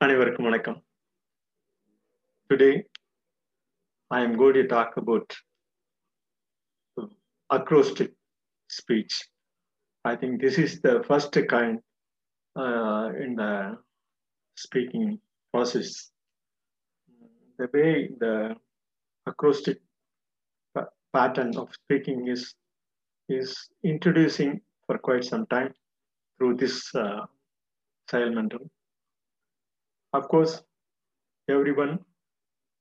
அனைவருக்கும் வணக்கம் Today, I am going to talk about acrostic speech. I think this is the first kind uh, in the speaking process. The way the acrostic pa- pattern of speaking is is introducing for quite some time through this uh, Seilmantel. Of course, everyone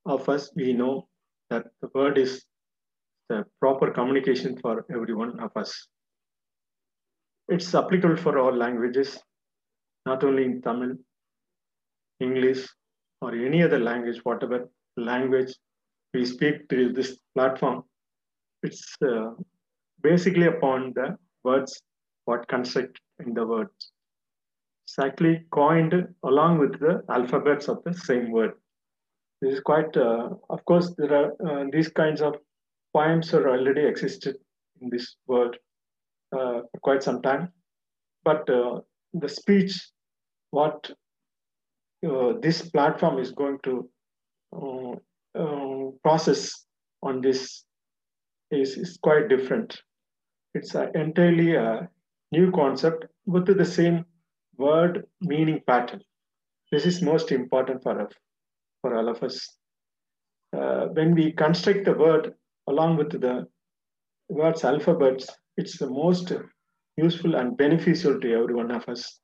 of us we know that the word is the proper communication for every one of us. It's applicable for all languages, not only in Tamil, English, or any other language, whatever language we speak through this platform. It's uh, basically upon the words, what construct in the words. It's actually coined along with the alphabets of the same word. This is quite, uh, of course, there are uh, these kinds of poems are already existed in this world uh, for quite some time. But uh, the speech, what uh, this platform is going to uh, process on this is, is quite different. It's entirely a new concept with the same word meaning pattern. This is most important for us, for all of us. Uh, when we construct the word along with the word's alphabets, it's the most useful and beneficial to every one of us.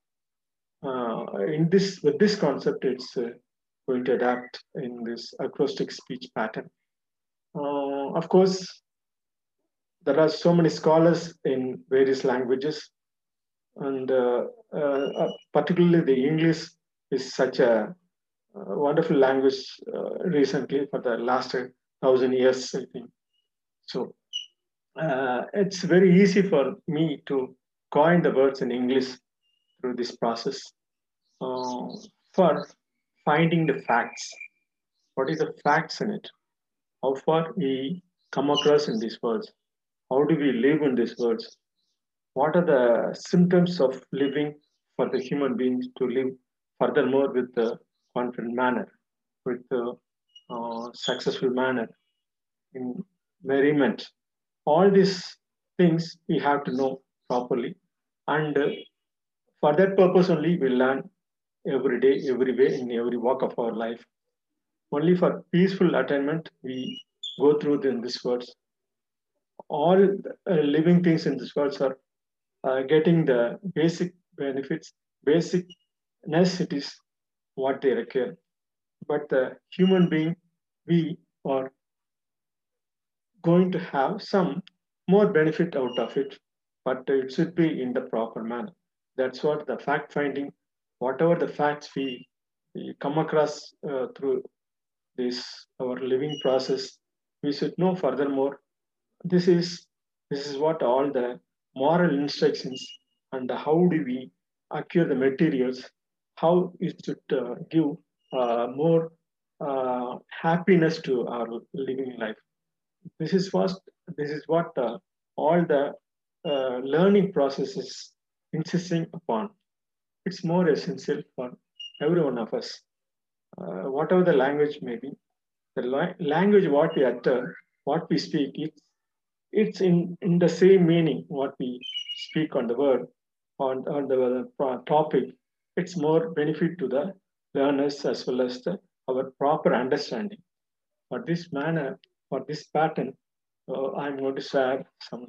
Uh, in this, with this concept, it's uh, going to adapt in this acrostic speech pattern. Uh, of course, there are so many scholars in various languages, and uh, uh, uh, particularly the English is such a, wonderful language recently for the last thousand years, I think. So it's very easy for me to coin the words in English through this process for finding the facts. What is the facts in it? How far we come across in these words? How do we live in these words? What are the symptoms of living for the human beings to live furthermore with the confident manner, with the uh, successful manner, in merriment? All these things we have to know properly, and uh, for that purpose only we learn every day, every way, in every walk of our life. Only for peaceful attainment we go through in this words. All uh, living things in this world are uh, getting the basic benefits, basic necessities, what they require. But the human being, we are going to have some more benefit out of it, but it should be in the proper manner. That's what the fact finding, whatever the facts we, we come across uh, through this our living process, we should know furthermore. This is this is what all the moral instructions and how do we acquire the materials, how it should uh, give uh, more uh, happiness to our living life. This is first. This is what uh, all the uh, learning process is insisting upon. It's more essential for every one of us, uh, whatever the language may be. The la- language what we utter, what we speak, it's it's in, in the same meaning what we speak on the word on, on the topic. It's more benefit to the learners as well as the, our proper understanding. For this manner for this pattern uh, i'm going to share some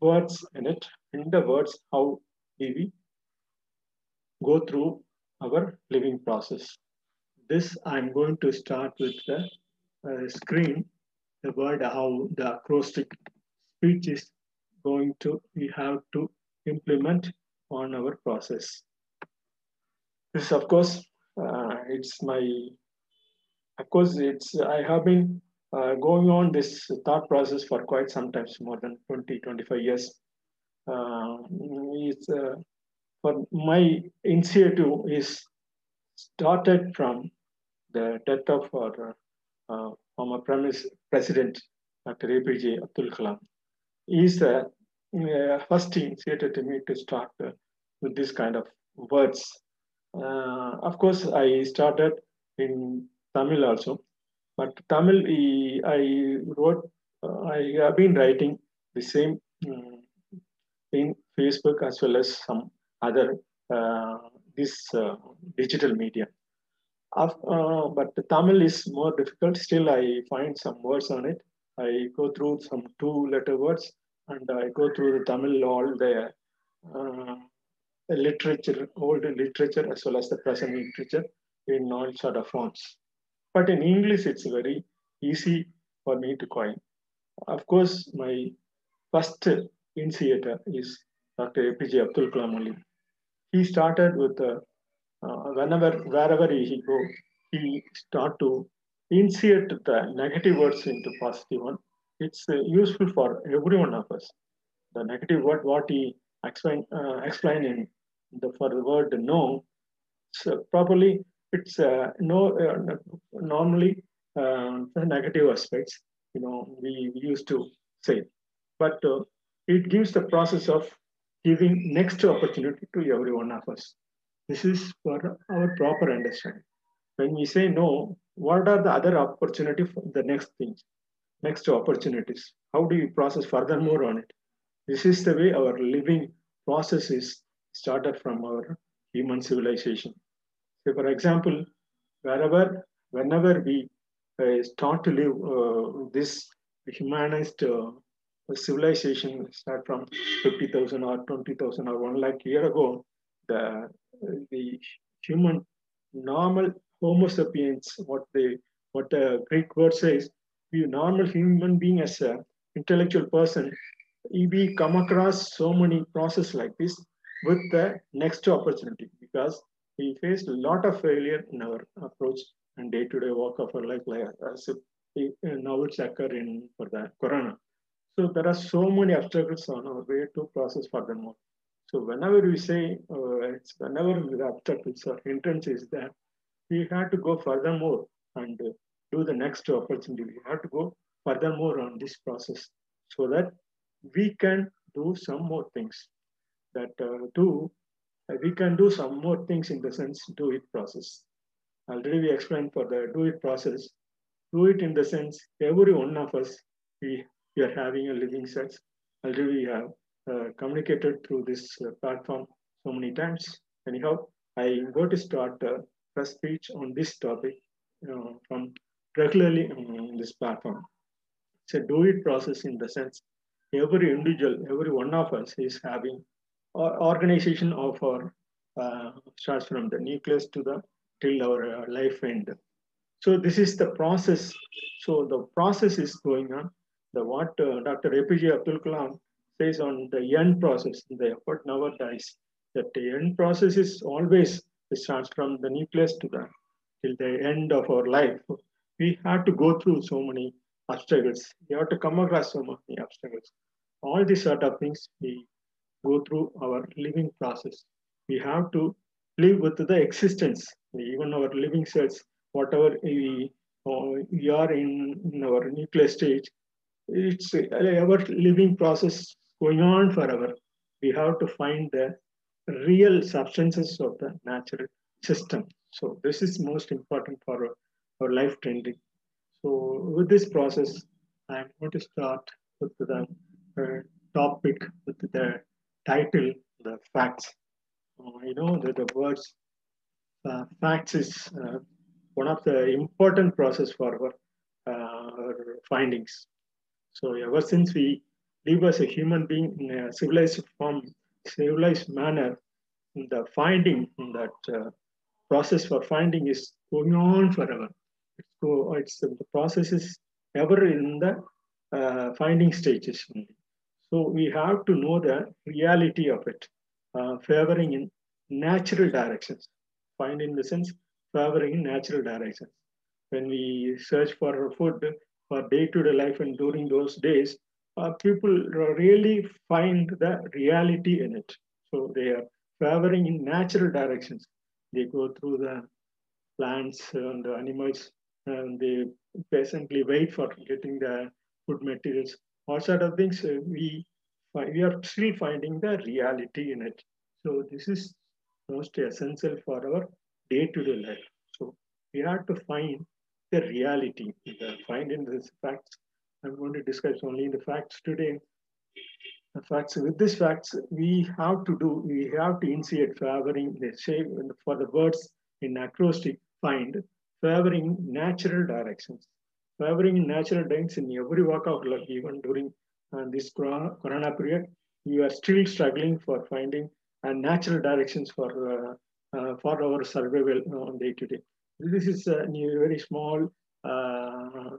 words in it in the words how we go through our living process. This i'm going to start with the uh, screen the word how the acrostic speech is going to we have to implement on our process. This, of course, uh, it's my, of course, it's I have been uh, going on this thought process for quite some time, more than 20, 25 years. Uh, it's uh, for my initiative is started from the death of our uh, former premise, president, Dr. APJ Abdul Kalam. He's the uh, first initiated to me to start uh, with this kind of words Uh, of course, I started in Tamil also, but Tamil I wrote. Uh, I have been writing the same um, in Facebook as well as some other uh, this uh, digital media. Uh, but Tamil is more difficult. Still, I find some words on it. I go through some two-letter words, and I go through the Tamil all the uh, literature, old literature as well as the present literature in all sort of fonts. But in English, it's very easy for me to coin. Of course, my first initiator is Dr. APJ Abdul Kalam. He started with uh, whenever, wherever he go, he start to insert the negative words into positive one. It's uh, useful for every one of us. The negative word, what he explain, uh, explain in the for the word no, so properly it's uh, no uh, normally uh, the negative aspects. You know we, used to say, but uh, it gives the process of giving next opportunity to every one of us. This is for our proper understanding. When we say no, what are the other opportunity for the next things, next opportunities? How do you process furthermore on it? This is the way our living process is started from our human civilization. So, for example, wherever, whenever we uh, start to live uh, this humanized uh, civilization, start from 50,000 or 20,000 or 1 lakh year ago, the, the human normal Homo sapiens, what the what the Greek word says, the normal human being as an intellectual person, we come across so many process like this with the next opportunity because we faced a lot of failure in our approach and day-to-day work of our life, like as if uh, now it's occurring for the corona. So there are so many obstacles on our way to process furthermore. So whenever we say, uh, it's whenever the obstacles or hindrance is there, we have to go furthermore and uh, do the next opportunity. We have to go furthermore on this process so that we can do some more things that uh, do, uh, we can do some more things in the sense do it process. Already we explained for the do it process, do it in the sense every one of us, we, we are having a living sense. Already we have communicated through this uh, platform so many times. Anyhow, I am going to start a press speech on this topic uh, from regularly on this platform. It's a do it process in the sense every individual, every one of us is having organization of our uh, starts from the nucleus to the till our uh, life end. So this is the process. So the process is going on. The what uh, Dr. APJ Abdul Kalam says on the end process, the effort never dies. That the end process is always starts from the nucleus to the till the end of our life. We have to go through so many obstacles. We have to come across so many obstacles. All these sort of things we go through our living process. We have to live with the existence, even our living cells, whatever we, we are in, in our nuclear stage, it's our living process going on forever. We have to find the real substances of the natural system. So this is most important for our, our life trending. So with this process, I'm going to start with the uh, topic with the title, the facts. Uh, you know, the, the words uh, facts is uh, one of the important process for our, uh, our, findings. So ever since we live as a human being in a civilized form, civilized manner, the finding that uh, process for finding is going on forever. It's, it's the process is ever in the uh, finding stages. So we have to know the reality of it, uh, favoring in natural directions. Find in the sense favoring in natural directions. When we search for food for day-to-day life and during those days, uh, people really find the reality in it. So they are traveling in natural directions. They go through the plants and the animals and they patiently wait for getting the food materials all sort of things uh, we we are still finding the reality in it. So this is most essential for our day-to-day life. So we have to find the reality, the finding the facts. I'm going to discuss only the facts today. The facts with these facts, we have to do, we have to initiate favoring the shape for the words in acrostic find favoring natural directions. Favoring natural directions in every walk of life, even during uh, this corona, corona period, you are still struggling for finding uh, natural directions for uh, uh for our survival on day to day. This is a new, very small uh,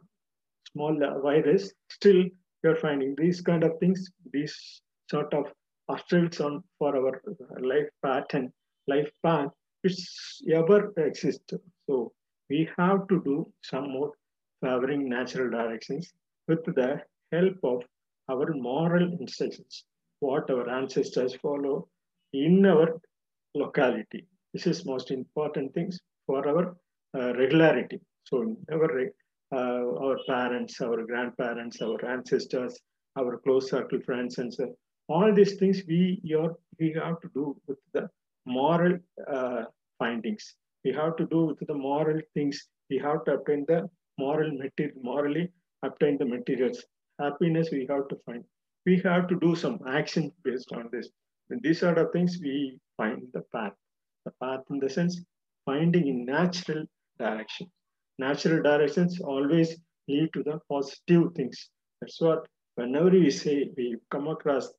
small virus. Still, you're finding these kind of things, these sort of obstacles on for our life pattern, life path, which ever exist. So we have to do some more favoring natural directions with the help of our moral instructions, what our ancestors follow in our locality. This is most important things for our uh, regularity. So our, uh, our parents, our grandparents, our ancestors, our close circle friends, and so all these things we, we have to do with the moral uh, findings. We have to do with the moral things. We have to obtain the moral material, morally obtain the materials. Happiness we have to find. We have to do some action based on this. And these sort of things we find the path. The path in the sense finding in natural direction. Natural directions always lead to the positive things. That's what whenever we say we come across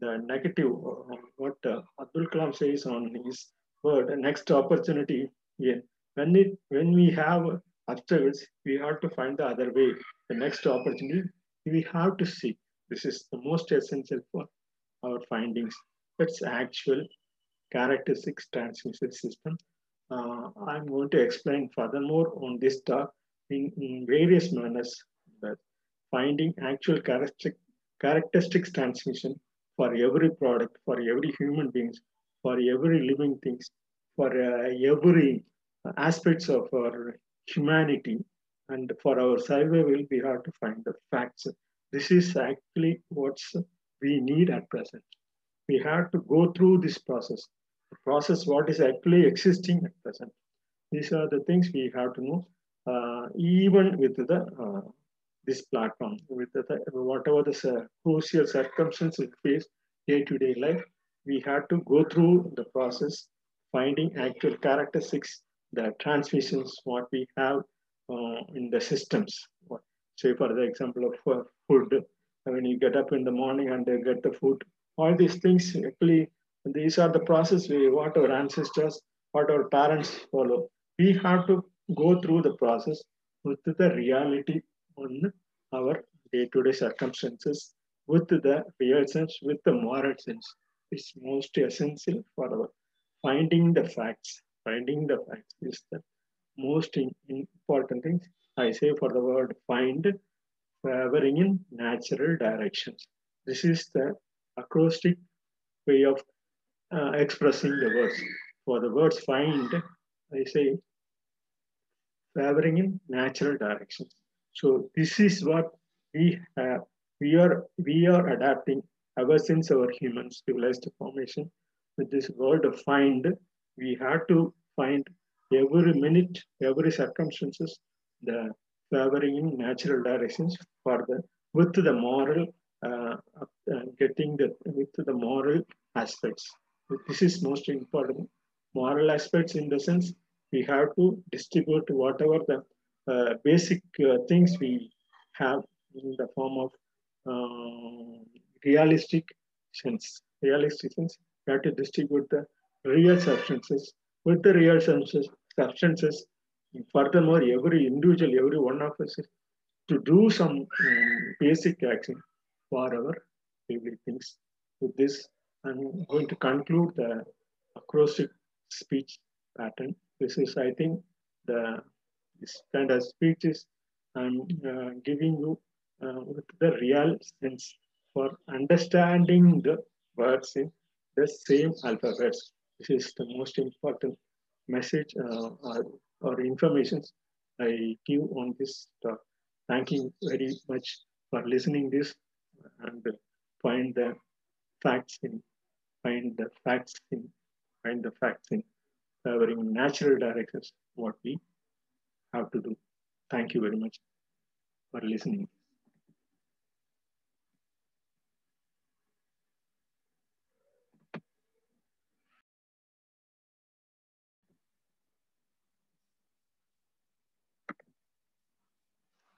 the negative, uh, what uh, Abdul Kalam says on his word, next opportunity. Yeah. When it when we have obstacles, we have to find the other way. The next opportunity, we have to see. This is the most essential for our findings. That's actual characteristics transmission system. Uh, I'm going to explain furthermore on this talk in, in various manners that finding actual characteristic, characteristics transmission for every product, for every human beings, for every living things, for uh, every aspects of our humanity, and for our survival, we have to find the facts. This is actually what we need at present. We have to go through this process process what is actually existing at present. These are the things we have to know, uh, even with the uh, this platform, with the, whatever the crucial circumstances we face day-to-day life, we have to go through the process, finding actual characteristics, the transmissions, what we have uh, in the systems. Say, for the example of uh, food, when you get up in the morning and get the food, all these things actually and these are the process we, what our ancestors, what our parents follow. We have to go through the process with the reality on our day-to-day circumstances, with the real sense, with the moral sense. It's most essential for our finding the facts. Finding the facts is the most important thing. I say for the word find, favoring in natural directions. This is the acrostic way of uh, expressing the words. For the words find, I say favoring in natural directions. So this is what we have. We are we are adapting ever since our human civilized formation. With this word of find, we have to find every minute, every circumstances, the favoring in natural directions for the with the moral, uh, uh, getting the with the moral aspects. This is most important. Moral aspects in the sense we have to distribute whatever the uh, basic uh, things we have in the form of uh, realistic sense. Realistic sense, we have to distribute the real substances with the real substances. substances. Furthermore, every individual, every one of us to do some um, basic action for our daily things. With this, I'm going to conclude the acrostic speech pattern. This is, I think, the this kind of I'm uh, giving you uh, with the real sense for understanding the words in the same alphabets. This is the most important message uh, or, or information I give on this talk. Thank you very much for listening this and find the facts in find the facts in find the facts in uh, very natural directions what we have to do. Thank you very much for listening.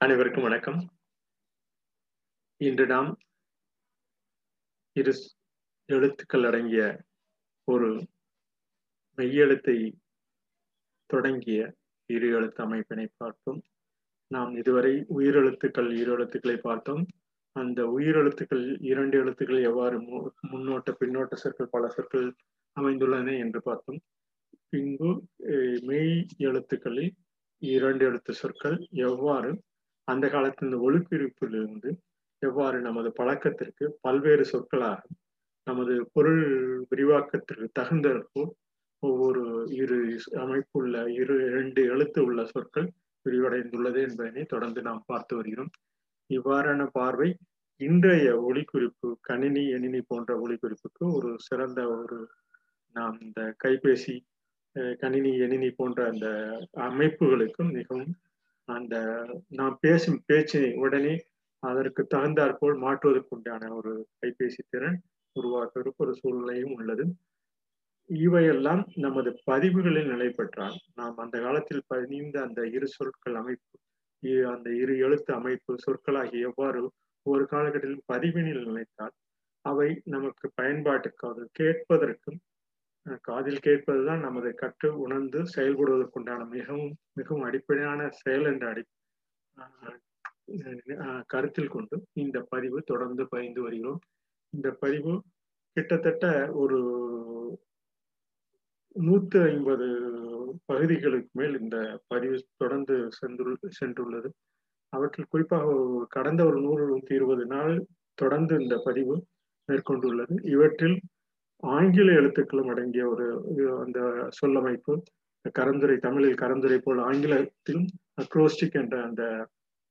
அனைவருக்கும் வணக்கம் இன்று நாம் இரு எழுத்துக்கள் அடங்கிய ஒரு மெய்யெழுத்தை தொடங்கிய இரு எழுத்து அமைப்பினை பார்த்தோம். நாம் இதுவரை உயிரெழுத்துக்கள் இரு எழுத்துக்களை பார்த்தோம். அந்த உயிரெழுத்துக்கள் இரண்டு எழுத்துக்கள் எவ்வாறு முன்னோட்ட பின்னோட்ட சொற்கள் பல சொற்கள் அமைந்துள்ளன என்று பார்த்தோம். பின்பு மெய் எழுத்துக்களில் இரண்டு எழுத்து சொற்கள் எவ்வாறு அந்த காலத்தில் இந்த ஒழுப்பிருப்பிலிருந்து எவ்வாறு நமது பழக்கத்திற்கு பல்வேறு சொற்களாக நமது பொருள் விரிவாக்கத்திற்கு தகுந்தற்போல் ஒவ்வொரு இரு அமைப்புள்ள இரு இரண்டு எழுத்து உள்ள சொற்கள் விரிவடைந்துள்ளது என்பதனை தொடர்ந்து நாம் பார்த்து வருகிறோம். இவ்வாறான பார்வை இன்றைய ஒளிக்குறிப்பு கணினி எணினி போன்ற ஒளிக்குறிப்புக்கு ஒரு சிறந்த ஒரு நாம் இந்த கைபேசி கணினி எணினி போன்ற அந்த அமைப்புகளுக்கும் மிகவும் அந்த நாம் பேசும் பேச்சினை உடனே அதற்கு தகுந்தாற்போல் மாற்றுவதற்குண்டான ஒரு கைபேசி திறன் உருவாக்குவதற்கு ஒரு சூழ்நிலையும் உள்ளது. இவையெல்லாம் நமது பதிவுகளில் நிலை பெற்றால் நாம் அந்த காலத்தில் பதிந்த அந்த இரு சொற்கள் அமைப்பு அந்த இரு எழுத்து அமைப்பு சொற்களாகி எவ்வாறு ஒரு காலகட்டத்தில் பதிவினில் நிலைத்தால் அவை நமக்கு பயன்பாட்டுக்காக கேட்பதற்கும் காதில் கேட்பதுதான் நமது கற்று உணர்ந்து செயல்படுவதற்குண்டான மிகவும் மிகவும் அடிப்படையான செயல் என்ற அடி கருத்தில் கொண்டு இந்த பதிவு தொடர்ந்து பயந்து வருகிறோம். இந்த பதிவு கிட்டத்தட்ட ஒரு நூத்தி ஐம்பது பகுதிகளுக்கு மேல் இந்த பதிவு தொடர்ந்து சென்று சென்றுள்ளது. அவற்றில் குறிப்பாக கடந்த ஒரு நூறு நூத்தி இருபது நாள் தொடர்ந்து இந்த பதிவு மேற்கொண்டுள்ளது. இவற்றில் ஆங்கில எழுத்துக்களும் அடங்கிய ஒரு அந்த சொல்லமைப்பு கரந்துரை தமிழில் கரந்துரை போல் ஆங்கிலத்திலும் அக்ரோஸ்டிக் என்ற அந்த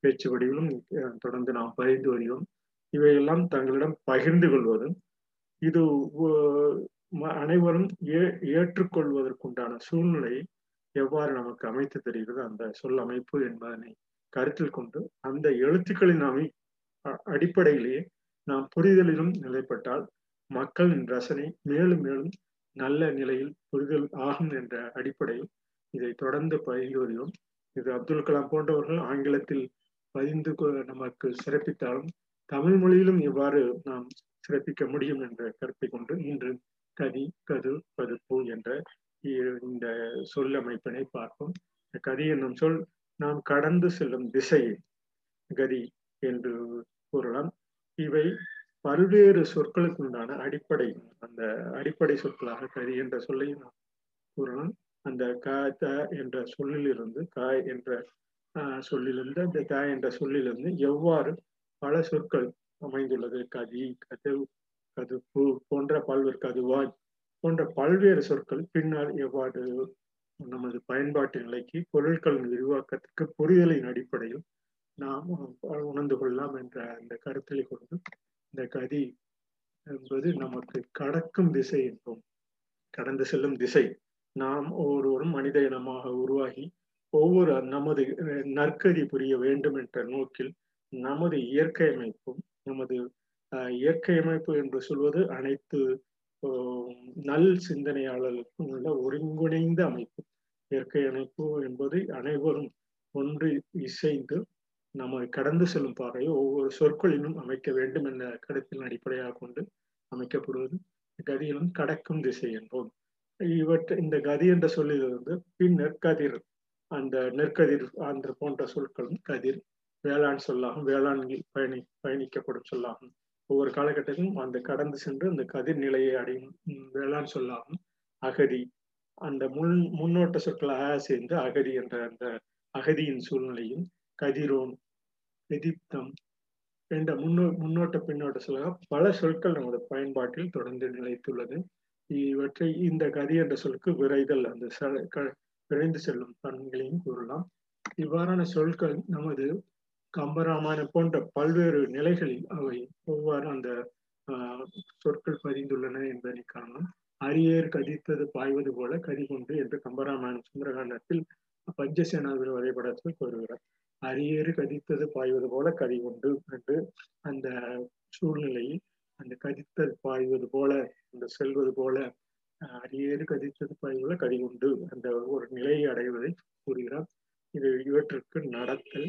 பேச்சு வடிவிலும் தொடர்ந்து நாம் பகிர்ந்து வருகிறோம். இவையெல்லாம் தங்களிடம் பகிர்ந்து கொள்வதும் இது அனைவரும் ஏ ஏற்றுக்கொள்வதற்குண்டான சூழ்நிலையை எவ்வாறு நமக்கு அமைத்து தருகிறது அந்த சொல் அமைப்பு என்பதனை கருத்தில் கொண்டு அந்த எழுத்துக்களின் அமை அடிப்படையிலேயே நாம் புரிதலிலும் நிலைப்பட்டால் மக்களின் ரசனை மேலும் மேலும் நல்ல நிலையில் புரிதல் ஆகும் என்ற அடிப்படையில் இதை தொடர்ந்து பயின்று இது அப்துல் கலாம் போன்றவர்கள் ஆங்கிலத்தில் பதிந்து நமக்கு சிறப்பித்தாலும் தமிழ் மொழியிலும் எவ்வாறு நாம் சிறப்பிக்க முடியும் என்ற கருத்தை கொண்டு இன்று கதி கது பதுப்பு என்ற இந்த சொல் அமைப்பினை பார்ப்போம். கதி என்னும் சொல் நாம் கடந்து செல்லும் திசையை கதி என்று கூறலாம். இவை பல்வேறு சொற்களுக்கு உண்டான அடிப்படை அந்த அடிப்படை சொற்களாக கரி என்ற சொல்லை நாம் கூறலாம். அந்த க த என்ற சொல்லிலிருந்து க என்ற சொல்லிலிருந்து அந்த த என்ற சொல்லிலிருந்து எவ்வாறு பல சொற்கள் அமைந்துள்ளது. கதி கதவு கதுப்பு போன்ற பல்வேறு கதுவாய் போன்ற பல்வேறு சொற்கள் பின்னால் எவ்வாறு நமது பயன்பாட்டு நிலைக்கு பொருட்களின் விரிவாக்கத்திற்கு புரிதலின் அடிப்படையில் நாம் உணர்ந்து கொள்ளலாம் என்ற அந்த கருத்தை கொண்டு இந்த கதி என்பது நமக்கு கடக்கும் திசை என்போம். கடந்து செல்லும் திசை. நாம் ஒவ்வொருவரும் மனித இனமாக உருவாகி ஒவ்வொரு நமது நற்கதி புரிய வேண்டும் என்ற நோக்கில் நமது இயற்கை அமைப்பும் நமது இயற்கை அமைப்பு என்று சொல்வது அனைத்து நல் சிந்தனையாளர்களுக்கும் உள்ள ஒருங்கிணைந்த அமைப்பு. இயற்கை அமைப்பு என்பது அனைவரும் ஒன்று இசைந்து நம்ம கடந்து செல்லும் பாதையை ஒவ்வொரு சொற்களிலும் அமைக்க வேண்டும் என்ற கருத்தின் அடிப்படையாக கொண்டு அமைக்கப்படுவது. கதியிலும் கடக்கும் திசை என்போம். இவற்றை இந்த கதி என்ற சொல்லிலிருந்து பின்னர் கதிர் அந்த நெற்கதிர் அந்த போன்ற சொற்களும் கதிர் வேளாண் சொல்லாகும். வேளாண்கில் பயணி பயணிக்கப்படும் சொல்லாகும். ஒவ்வொரு காலகட்டத்திலும் அந்த கடந்து சென்று அந்த கதிர் நிலையை அடையும் வேளாண் சொல்லாகும். அகதி அந்த முன் முன்னோட்ட சொற்களாக சேர்ந்து அகதி என்ற அந்த அகதியின் சூழ்நிலையும் கதிரோன் எதிப்தம் என்ற முன்னோ முன்னோட்ட பின்னோட்ட சொல்ல பல சொற்கள் நமது பயன்பாட்டில் தொடர்ந்து நிலைத்துள்ளது. இவற்றை இந்த கதி என்ற சொல்லுக்கு விரைதல் அந்த விரைந்து செல்லும் பண்களையும் கூறலாம். இவ்வாறான சொற்கள் நமது கம்பராமாயணம் போன்ற பல்வேறு நிலைகளில் அவை ஒவ்வாறு அந்த சொற்கள் பதிந்துள்ளன என்பதை காணலாம். அரியர் கதித்தது பாய்வது போல கதி கொண்டு என்று கம்பராமாயணம் சுந்தரகாண்டத்தில் பஞ்சசேனாவில் வரைபடத்தில் கூறுகிறார். அரியேறு கதித்தது பாய்வது போல கதி கொண்டு என்று அந்த சூழ்நிலையில் அந்த கதித்தது பாய்வது போல அந்த செல்வது போல அரியேறு கதித்தது பாய்வது கதி கொண்டு அந்த ஒரு நிலையை அடைவதை கூறுகிறார். இது இவற்றுக்கு நடத்தல்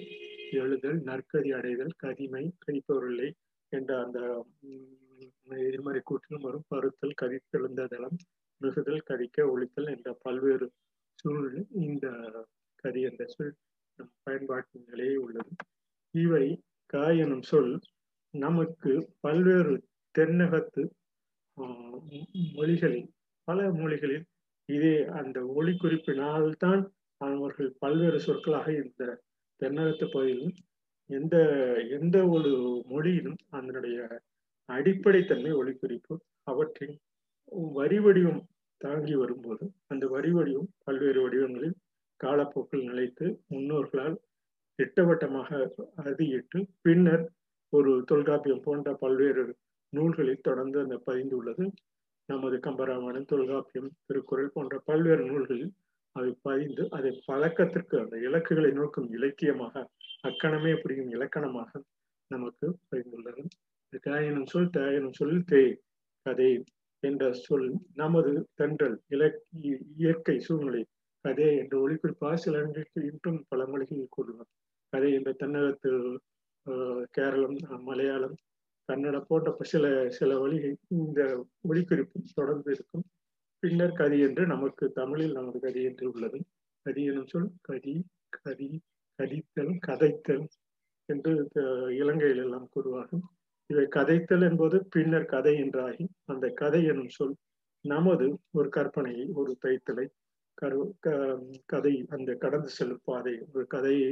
எழுதல் நற்கதி அடைதல் கதிமை கைப்பொருளை என்ற அந்த எதிர்மறை கூற்றிலும் வரும் பருத்தல் கதித்தெழுந்ததளம் மிகுதல் கதிக்க ஒழித்தல் என்ற பல்வேறு சூழ்நிலை இந்த கதி என்ற சொல் நம் பயன்பாட்டின் நிலையே உள்ளது. இவை க எனும் சொல் நமக்கு பல்வேறு தென்னகத்து மொழிகளில் பல மொழிகளில் இதே அந்த ஒளி குறிப்பினால்தான் அவர்கள் பல்வேறு சொற்களாக இந்த தென்னகத்து பகுதியிலும் எந்த எந்த ஒரு மொழியிலும் அதனுடைய அடிப்படைத்தன்மை ஒளிக்குறிப்பு அவற்றின் வரி வடிவம் தாங்கி வரும்போது அந்த வரி வடிவம் பல்வேறு வடிவங்களில் காலப்போக்கில் நிலைத்து முன்னோர்களால் திட்டவட்டமாக அறுதியிட்டு பின்னர் ஒரு தொல்காப்பியம் போன்ற பல்வேறு நூல்களில் தொடர்ந்து அந்த பதிந்துள்ளது நமது கம்பராமாயணம் தொல்காப்பியம் திருக்குறள் போன்ற பல்வேறு நூல்களில் அதை பதிந்து அதை பழக்கத்திற்கு அந்த இலக்குகளை நோக்கும் இலக்கியமாக அக்கணமே புரியும் இலக்கணமாக நமக்கு பதிந்துள்ளது காயனும் சொல் தேயனும் சொல் தே கதை என்ற சொல் நமது தென்றல் இலக்கிய இயற்கை சூழ்நிலை கதை என்ற ஒளிக்குறிப்பாக சில இன்றும் பல மொழிகளில் கூறுவார். கதை என்ற தென்னகத்து கேரளம் மலையாளம் கன்னடம் போன்ற சில சில வழிகள் இந்த ஒளிக்குறிப்பு தொடர்ந்து இருக்கும். பின்னர் கதி என்று நமக்கு தமிழில் நமது கதி என்று உள்ளது. கதி எனும் சொல் கதி கதி கதித்தல் கதைத்தல் என்று இலங்கையில் எல்லாம் கூறுவார்கள். இவை கதைத்தல் என்பது பின்னர் கதை என்றாகி அந்த கதை எனும் சொல் நமது ஒரு கற்பனையை ஒரு தைத்தலை கரு கதை அந்த கடந்து செல்லும் பாதை ஒரு கதையை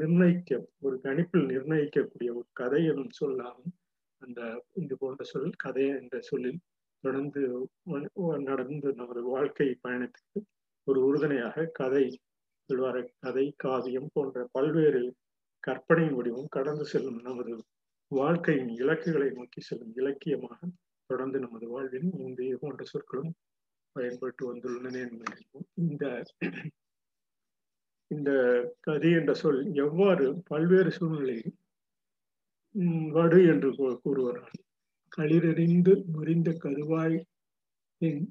நிர்ணயிக்க ஒரு கணிப்பில் நிர்ணயிக்கக்கூடிய ஒரு கதை எனும் சொல்லாகும். அந்த இது போன்ற சொல் கதை என்ற சொல்லில் தொடர்ந்து நடந்து நமது வாழ்க்கை பயணத்துக்கு ஒரு உறுதுணையாக கதை சொல்வார. கதை காவியம் போன்ற பல்வேறு கற்பனை வடிவம் கடந்து செல்லும் நமது வாழ்க்கையின் இலக்குகளை நோக்கி செல்லும் இலக்கியமாக தொடர்ந்து நமது வாழ்வில் இந்த போன்ற சொற்களும் பயன்பட்டு வந்துள்ளன என்பதையும் இந்த இந்த கதி என்ற சொல் எவ்வாறு பல்வேறு சூழ்நிலையில் வடு என்று கூறுவார்கள் களிரறிந்து முறிந்த கருவாய்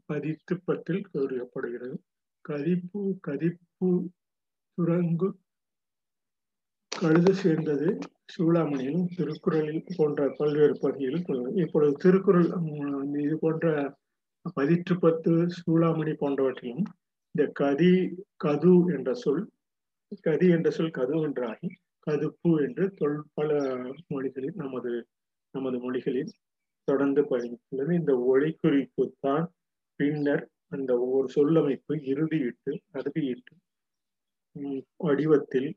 பதித்து பத்தில் கூறப்படுகிறது கதிப்பு கதிப்பு சுரங்கு கழுது சேர்ந்தது சூளாமணியிலும் திருக்குறளில் போன்ற பல்வேறு பகுதிகளில் இப்பொழுது திருக்குறள் இது போன்ற பதிற்று பத்து சூளாமணி போன்றவற்றிலும் இந்த கதி கது என்ற சொல் கதி என்ற சொல் கது என்றாகி கதுப்பு என்று தொல் பல மொழிகளில் நமது நமது மொழிகளில் தொடர்ந்து பயணித்துள்ளது இந்த ஒளி குறிப்பு தான் பின்னர் அந்த ஒவ்வொரு சொல்லமைப்பு இறுதியிட்டு அறுதியிட்டு வடிவத்தில்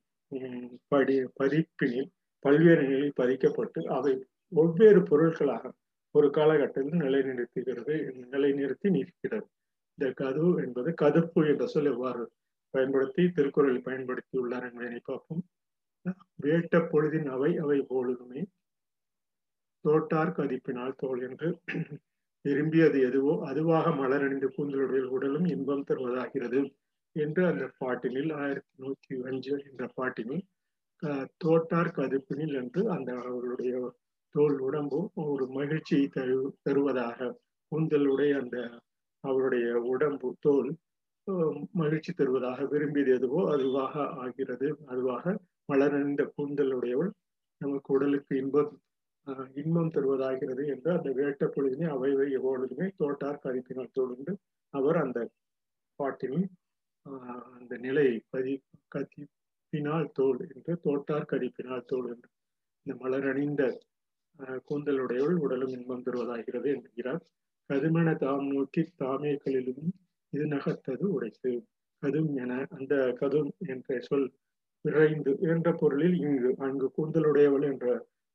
படி பதிப்பினில் பல்வேறு நிலையில் பதிக்கப்பட்டு அவை ஒவ்வேறு பொருட்களாக ஒரு காலகட்டத்தில் நிலைநிறுத்துகிறது நிலைநிறுத்தி நிற்கிறது. இந்த கது என்பது கதப்பு என்ற சொல் எவ்வாறு பயன்படுத்தி திருக்குறளில் பயன்படுத்தி உள்ளார் என்பதனை பார்ப்போம். வேட்ட பொழுதின் அவை அவை பொழுதுமே தோட்டார் கதிப்பினால் தோல் என்று விரும்பியது எதுவோ அதுவாக மலரணிந்து கூந்தலுடைய உடலும் இன்பம் தருவதாகிறது என்று அந்த பாட்டினில் ஆயிரத்தி நூத்தி அஞ்சு என்ற பாட்டினில் தோட்டார் கதுப்பினில் என்று அந்த அவருடைய தோல் உடம்பு ஒரு மகிழ்ச்சியை தரு தருவதாக கூந்தலுடைய அந்த அவருடைய உடம்பு தோல் மகிழ்ச்சி தருவதாக விரும்பியது எதுவோ அதுவாக ஆகிறது அதுவாக மலரணிந்த கூந்தலுடையவள் நமக்கு உடலுக்கு இன்பம் இன்பம் தருவதாகிறது என்று அந்த வேட்ட பொழுதினை அவைவை எப்பொழுதுமே தோட்டார் கதிப்பினால் தோடுண்டு அவர் அந்த பாட்டினில் அந்த நிலை கதி கதிப்பினால் தோல் என்று தோட்டார் கதிப்பினால் தோல் என்று இந்த மலரணிந்த பெரும் இன்பம் தருவதாகிறது என்கிறார். கதுமென தாம் நோக்கி தாமேக்களிலும் இது நகர்த்தது உடைத்து. கதும் என அந்த கதும் என்ற சொல் விரைந்து என்ற பொருளில் இங்கு அங்கு கூந்தலுடையவள் என்ற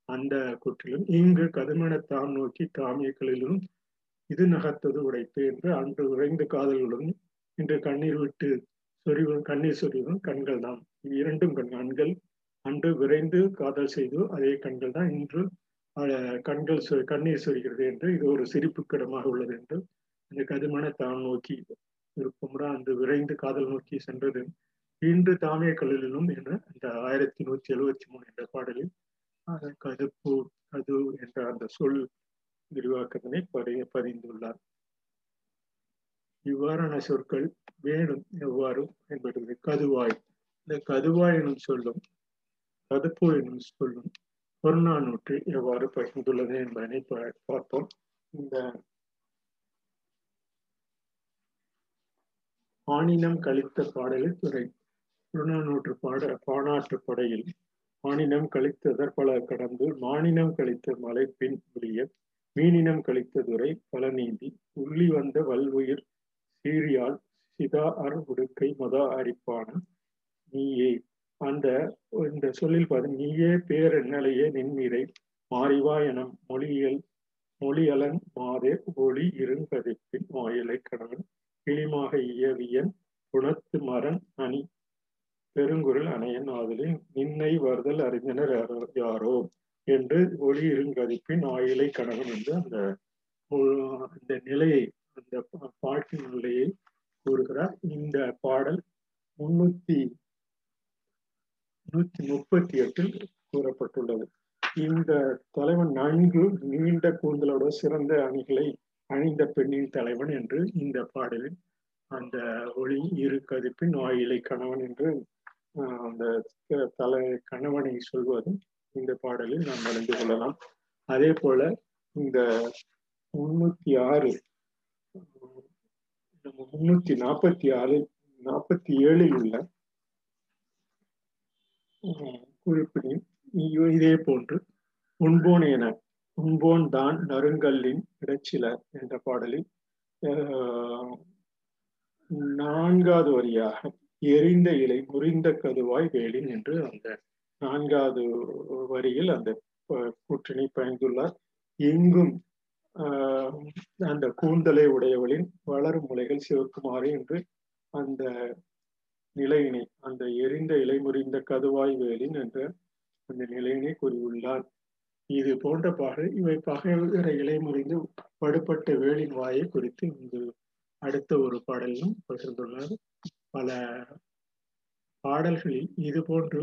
அந்த குற்றிலும் இங்கு கதுமென தாம் நோக்கி தாமியக்களிலும் இது நகர்த்தது உடைத்து என்று அன்று விரைந்து காதல்களும் இன்று கண்ணீர் விட்டு சொறிவும் கண்ணீர் சொறிவும் கண்கள் தான் இரண்டும் கண்கள் அன்று விரைந்து காதல் செய்து அதே கண்கள் தான் இன்று கண்கள் சொ- கண்ணீர் சொல்கிறது என்று இது ஒரு சிரிப்புக்கிடமாக உள்ளது என்று அந்த கதிமன தான் நோக்கி விருப்பமுற அந்த விரைந்து காதல் நோக்கி சென்றது. இன்று தாமிய கல்லிலும் என அந்த ஆயிரத்தி நூற்றி எழுபத்தி மூணு என்ற பாடலில் அந்த கதுப்பு கது என்ற அந்த சொல் விரிவாக்கத்தினை பதி- பதிந்துள்ளார். இவ்வாறான சொற்கள் வேணும் எவ்வாறு பயன்படுகிறது கதுவாய். இந்த கதுவாய் எனும் சொல்லும் கதுப்பு எனும் சொல்லும் புறநானூற்று எவ்வாறு பகிர்ந்துள்ளது என்பதனை பார்ப்போம். இந்த ஆணினம் கழித்த பாடலில் துறை புறநானூற்று பாட பாணாற்று படையில் ஆணினம் கழித்ததற் பல கடந்து மானினம் கழித்த மலை பின் ஒழிய மீனினம் கழித்த துறை பல நீந்தி உள்ளி வந்த வல்வுயிர் சீரியால் சிதா அர் உடுக்கை மத அரிப்பான நீயே. அந்த இந்த சொல்லில் பாரு நீயே பேரென்னலையே நின்மீரை மாறிவா எனும் மொழியியல் மொழியலன் மாதே ஒளி இருங்கதிப்பின் வாயிலை கடவன் கிளிமாக இயவியன் குணத்து மரன் அணி பெருங்குரல் அணையன் ஆதலின் நின்னை வருதல் அறிஞனர் யாரோ- யாரோ என்று ஒளி இருங்கதிப்பின் ஆயிலை கணவன் என்று அந்த அந்த நிலையை அந்த பாட்டின் நிலையை கூறுகிறார். இந்த பாடல் முன்னூத்தி நூத்தி முப்பத்தி எட்டில் கூறப்பட்டுள்ளது. இந்த தலைவன் நன்கு நீண்ட கூந்தலோட சிறந்த அணிகளை அணிந்த பெண்ணின் தலைவன் என்று இந்த பாடலில் அந்த ஒளி இரு கதிப்பின் ஆயிலை கணவன் என்று அந்த தலை கணவனை சொல்வதும் இந்த பாடலில் நாம் அறிந்து கொள்ளலாம். அதே போல இந்த முன்னூத்தி ஆறு முன்னூத்தி நாற்பத்தி ஆறு நாற்பத்தி ஏழில் உள்ள குறிப்பிடும் இதே போன்று உண்போன் என உண்போன் தான் நறுங்கல்லின் இடச்சில என்ற பாடலில் நான்காவது வரியாக எரிந்த இலை முறிந்த கதுவாய் வேலின் என்று அந்த நான்காவது வரியில் அந்த ப- கூற்றினை பயந்துள்ளார். எங்கும் ஆஹ், அந்த கூந்தலை உடையவளின் வளரும் முலைகள் சிவக்குமாறு என்று அந்த நிலையினை அந்த எரிந்த இலை முறிந்த கதுவாய் வேலின் என்ற அந்த நிலையினை கூறியுள்ளார். இது போன்ற பாடல் இவை பகைவர இலை முறிந்து படுபட்ட வேலின் வாயை குறித்து இங்கு அடுத்த ஒரு பாடலிலும் பகிர்ந்துள்ளார். பல பாடல்களில் இது போன்று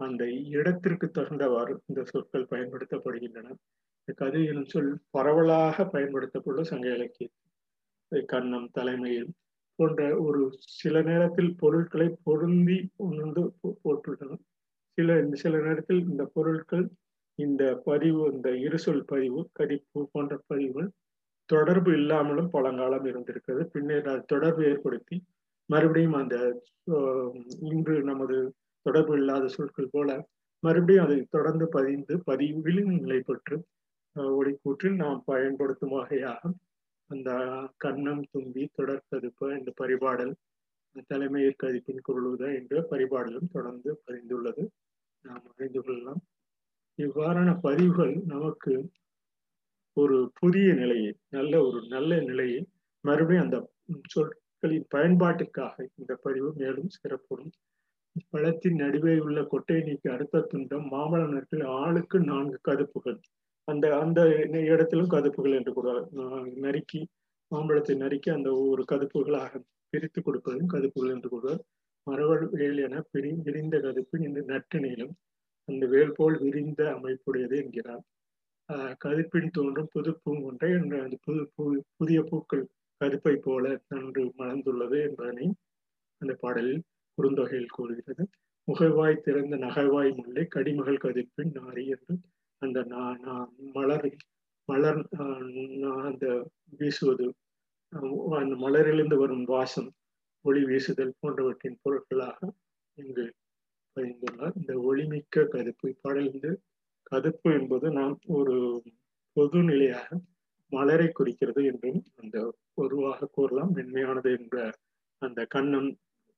அந்த இடத்திற்கு தகுந்தவாறு இந்த சொற்கள் பயன்படுத்தப்படுகின்றன. இந்த கது எனும் சொல் பரவலாக பயன்படுத்தப்படும் சங்க இலக்கிய கண்ணம் தலைமையில் போன்ற ஒரு சில நேரத்தில் பொருட்களை பொருந்தி உணர்ந்து போ- போட்டுள்ளன சில சில நேரத்தில் இந்த பொருட்கள் இந்த பதிவு இந்த இருசொல் பதிவு கதிப்பு போன்ற பதிவுகள் தொடர்பு இல்லாமலும் பழங்காலம் இருந்திருக்கிறது. பின்னர் அது தொடர்பு ஏற்படுத்தி மறுபடியும் அந்த இன்று நமது தொடர்பு இல்லாத சொற்கள் போல மறுபடியும் அதை தொடர்ந்து பதிந்து பதிவில் நிலை பெற்று ஒளிக்கூற்றில் நாம் பயன்படுத்தும் வகையாக அந்த கண்ணம் தும்பி தொடர்கதுப்பு இந்த பரிபாடல் தலைமையில் கதிப்பின் குரலுத என்ற பரிபாடலும் தொடர்ந்து பதிந்துள்ளது நாம் அறிந்து கொள்ளலாம். இவ்வாறான பதிவுகள் நமக்கு ஒரு புதிய நிலையை நல்ல ஒரு நல்ல நிலையை மறுபடியும் அந்த சொற்களின் பயன்பாட்டிற்காக இந்த பதிவு மேலும் சிறப்படும். பழத்தின் நடுவே உள்ள கொட்டை நீக்கி அடுத்த துண்டம் மாம்பழ ஆளுக்கு நான்கு கதுப்புகள் அந்த அந்த இடத்திலும் கதுப்புகள் என்று கூட நறுக்கி மாம்பழத்தை நறுக்கி அந்த ஒவ்வொரு கதுப்புகளாக பிரித்து கொடுப்பதும் கதுப்புகள் என்று கூட மரவல் வேல் என பிரி விரிந்த கதுப்பின் இந்த நட்டினிலும் அந்த வேல் போல் விரிந்த அமைப்புடையது என்கிறார். ஆஹ் கதுப்பின் தோன்றும் புது பூ ஒன்றை அந்த புது பூ புதிய பூக்கள் கதுப்பை போல நன்று மலர்ந்துள்ளது என்பதனை அந்த பாடலில் குறுந்தொகையில் கூறுகிறது. முகவாய் திறந்த நகைவாய் முல்லை கடிமகள் கதிப்பின் நாரி என்று அந்த நான் மலர் மலர் அந்த வீசுவது அந்த மலரிலிருந்து வரும் வாசம் ஒளி வீசுதல் போன்றவற்றின் பொருட்களாக இங்கு பதிந்துள்ளார். இந்த ஒளிமிக்க கதுப்பு இப்பாடலிருந்து கதுப்பு என்பது நாம் ஒரு பொது நிலையாக மலரை குறிக்கிறது என்றும் அந்த பொதுவாக கூறலாம். மென்மையானது என்ற அந்த கண்ணம்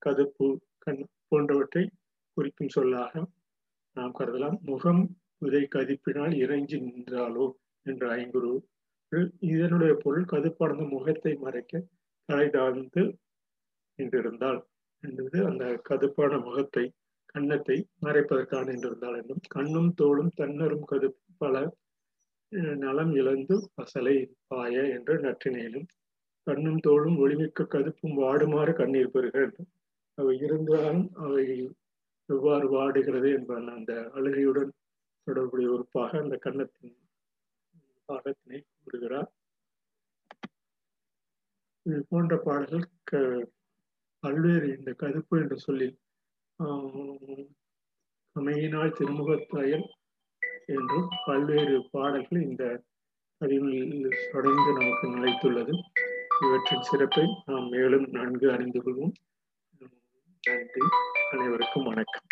கதுப்பு கண் போன்றவற்றை குறிக்கும் சொல்லாக நாம் கருதலாம். முகம் உதை கதிப்பினால் இறைஞ்சி நின்றாலோ என்ற ஐங்குரு. இதனுடைய பொருள் கதுப்பானது முகத்தை மறைக்க தலை தாழ்ந்து நின்றிருந்தாள் என்பது அந்த கதுப்பான முகத்தை கன்னத்தை மறைப்பதற்கான நின்றிருந்தாள் என்றும் கண்ணும் தோளும் தன்னரும் கதுப்பு பல நலம் இழந்து பசலை பாய என்று நற்றினையிலும் கண்ணும் தோளும் ஒளிமிக்க கதுப்பும் வாடுமாறு கண்ணீர் பெறுகிறது அவை இருந்தாலும் அவை எவ்வாறு வாடுகிறது என்பன அந்த அழுகையுடன் தொடர்புடைய உறுப்பாக அந்த கன்னத்தின் பாகத்தினை கூறுகிறார். இது போன்ற பாடல்கள் க பல்வேறு இந்த கதுப்பு என்று சொல்லி அமையினால் திருமுகத்தாயல் என்றும் பல்வேறு பாடல்கள் இந்த பதிவில் தொடர்ந்து நமக்கு நிலைத்துள்ளது. இவற்றின் சிறப்பை நாம் மேலும் நன்கு அறிந்து கொள்வோம். நன்றி. அனைவருக்கும் வணக்கம்.